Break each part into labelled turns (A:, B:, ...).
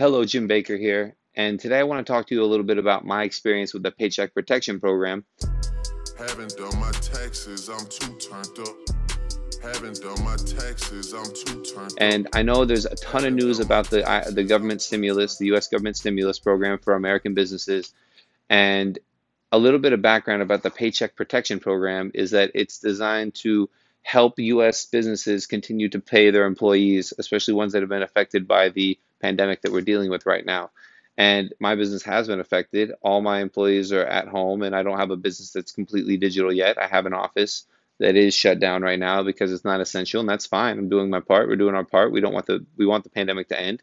A: Hello, Jim Baker here, and today I want to talk to you a little bit about my experience with the Paycheck Protection Program. Haven't done my taxes, I'm too turned up. Haven't done my taxes, I'm too turned up. And I know there's a ton of news about the uh, the government stimulus, the U.S. government stimulus program for American businesses, and a little bit of background about the Paycheck Protection Program is that it's designed to help U.S. businesses continue to pay their employees, especially ones that have been affected by the pandemic that we're dealing with right now. And my business has been affected. All my employees are at home, and I don't have a business that's completely digital yet. I have an office that is shut down right now because it's not essential, and that's fine. I'm doing my part. We're doing our part. We don't want the we want the pandemic to end,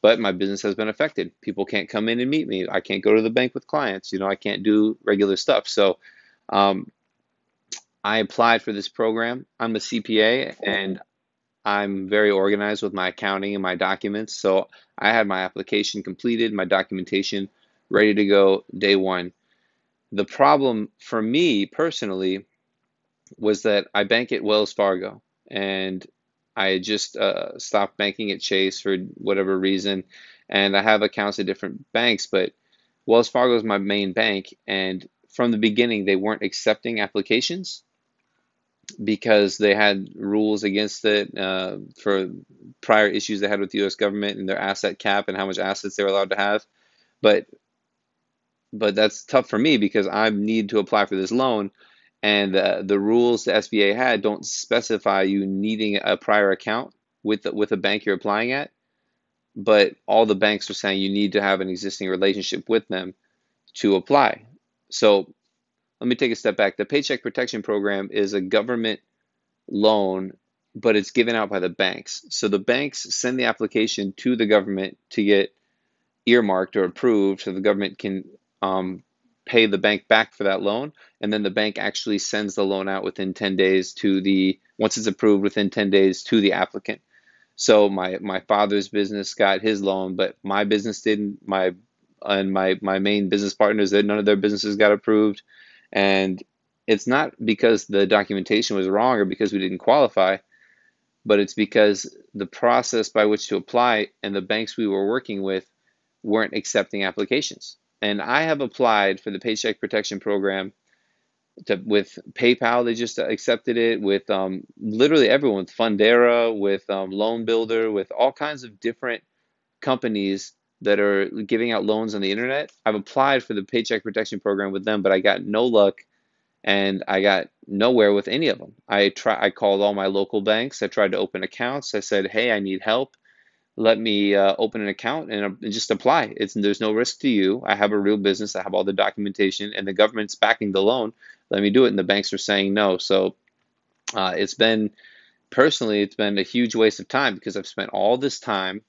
A: but my business has been affected. People can't come in and meet me. I can't go to the bank with clients. You know, I can't do regular stuff. So, um, I applied for this program. I'm a CPA and I'm very organized with my accounting and my documents. So I had my application completed, my documentation ready to go day one. The problem for me personally was that I bank at Wells Fargo and I just uh, stopped banking at Chase for whatever reason. And I have accounts at different banks, but Wells Fargo is my main bank. And from the beginning, they weren't accepting applications because they had rules against it uh, for prior issues they had with the U.S. government and their asset cap and how much assets they were allowed to have. But but that's tough for me because I need to apply for this loan, and uh, the rules the SBA had don't specify you needing a prior account with the, with a bank you're applying at. But all the banks are saying you need to have an existing relationship with them to apply. So let me take a step back. The Paycheck Protection Program is a government loan, but it's given out by the banks. So the banks send the application to the government to get earmarked or approved so the government can um, pay the bank back for that loan. And then the bank actually sends the loan out within 10 days to the, once it's approved within 10 days to the applicant. So my, my father's business got his loan, but my business didn't. My and my, my main business partners, that none of their businesses got approved. And it's not because the documentation was wrong or because we didn't qualify, but it's because the process by which to apply and the banks we were working with weren't accepting applications. And I have applied for the Paycheck Protection Program to, with PayPal, they just accepted it, with um, literally everyone, with Fundera, with um, Loan Builder, with all kinds of different companies that are giving out loans on the internet. I've applied for the Paycheck Protection Program with them, but I got no luck and I got nowhere with any of them. I try I called all my local banks. I tried to open accounts. I said, "Hey, I need help. Let me uh, open an account and, uh, and just apply. It's there's no risk to you. I have a real business. I have all the documentation, and the government's backing the loan. Let me do it." And the banks are saying no. So uh, it's been personally, it's been a huge waste of time because I've spent all this time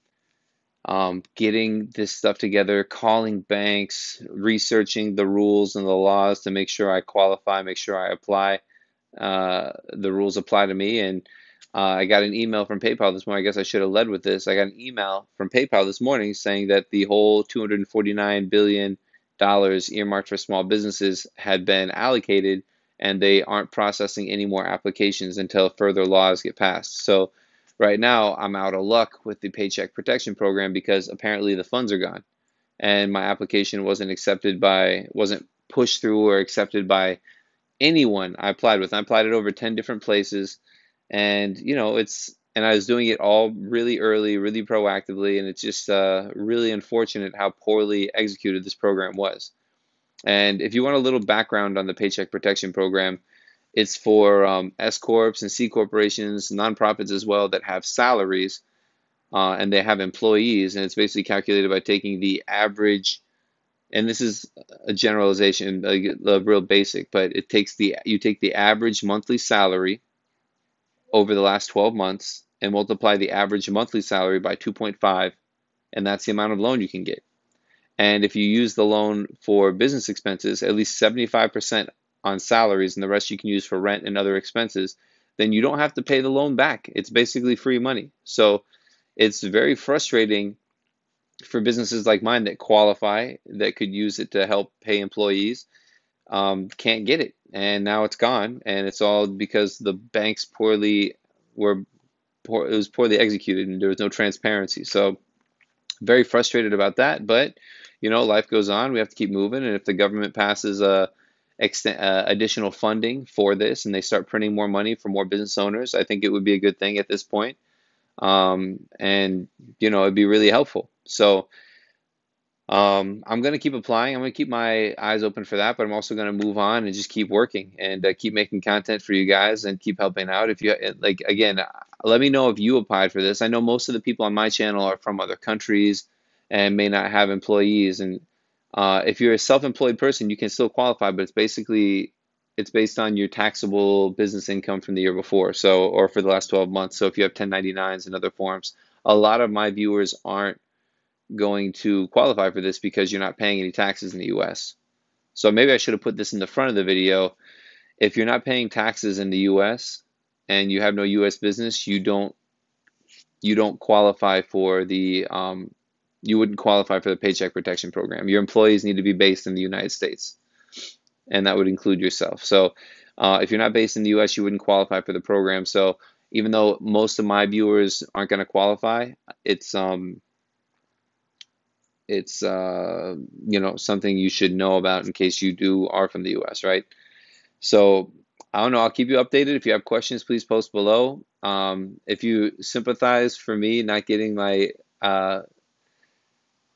A: um, getting this stuff together, calling banks, researching the rules and the laws to make sure I qualify, make sure I apply. Uh, the rules apply to me. And uh, I got an email from PayPal this morning. I guess I should have led with this. I got an email from PayPal this morning saying that the whole $249 billion earmarked for small businesses had been allocated and they aren't processing any more applications until further laws get passed. So right now I'm out of luck with the Paycheck Protection Program because apparently the funds are gone, and my application wasn't accepted by wasn't pushed through or accepted by anyone I applied with. I applied it over ten different places, and you know it's and I was doing it all really early, really proactively, and it's just uh, really unfortunate how poorly executed this program was. And if you want a little background on the Paycheck Protection Program, it's for um, S corps and C corporations, nonprofits as well that have salaries uh, and they have employees, and it's basically calculated by taking the average. And this is a generalization, a, a real basic, but it takes the you take the average monthly salary over the last 12 months and multiply the average monthly salary by 2.5, and that's the amount of loan you can get. And if you use the loan for business expenses, at least 75% on salaries and the rest you can use for rent and other expenses, then you don't have to pay the loan back. It's basically free money. So it's very frustrating for businesses like mine that qualify, that could use it to help pay employees, um, can't get it. And now it's gone. And it's all because the banks poorly were, poor, it was poorly executed and there was no transparency. So very frustrated about that, but you know, life goes on. We have to keep moving, and if the government passes a uh, additional funding for this and they start printing more money for more business owners, I think it would be a good thing at this point. Um, and you know, it'd be really helpful. So um, I'm going to keep applying. I'm going to keep my eyes open for that, but I'm also going to move on and just keep working and uh, keep making content for you guys and keep helping out. If you like, again, let me know if you applied for this. I know most of the people on my channel are from other countries and may not have employees. And uh, if you're a self-employed person, you can still qualify, but it's basically it's based on your taxable business income from the year before, so or for the last 12 months. So if you have 1099s and other forms, a lot of my viewers aren't going to qualify for this because you're not paying any taxes in the US. So maybe I should have put this in the front of the video. If you're not paying taxes in the US and you have no US business, you don't you don't qualify for the um, you wouldn't qualify for the Paycheck Protection Program. Your employees need to be based in the United States, and that would include yourself. So uh, if you're not based in the US, you wouldn't qualify for the program. So even though most of my viewers aren't going to qualify, it's um, it's uh, you know something you should know about in case you do are from the U.S. Right? So I don't know. I'll keep you updated. If you have questions, please post below. Um, if you sympathize for me not getting my uh,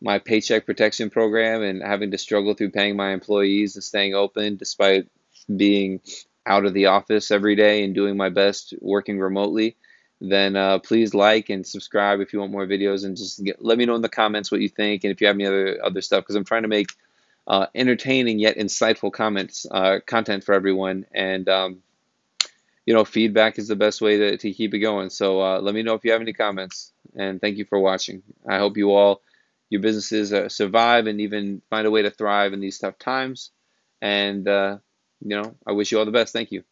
A: my paycheck protection program and having to struggle through paying my employees and staying open despite being out of the office every day and doing my best working remotely, then uh, please like and subscribe if you want more videos and just get, let me know in the comments what you think and if you have any other other stuff because I'm trying to make uh, entertaining yet insightful comments uh, content for everyone and um, you know feedback is the best way to, to keep it going. So uh, let me know if you have any comments and thank you for watching. I hope you all your businesses uh, survive and even find a way to thrive in these tough times. And uh, you know I wish you all the best. Thank you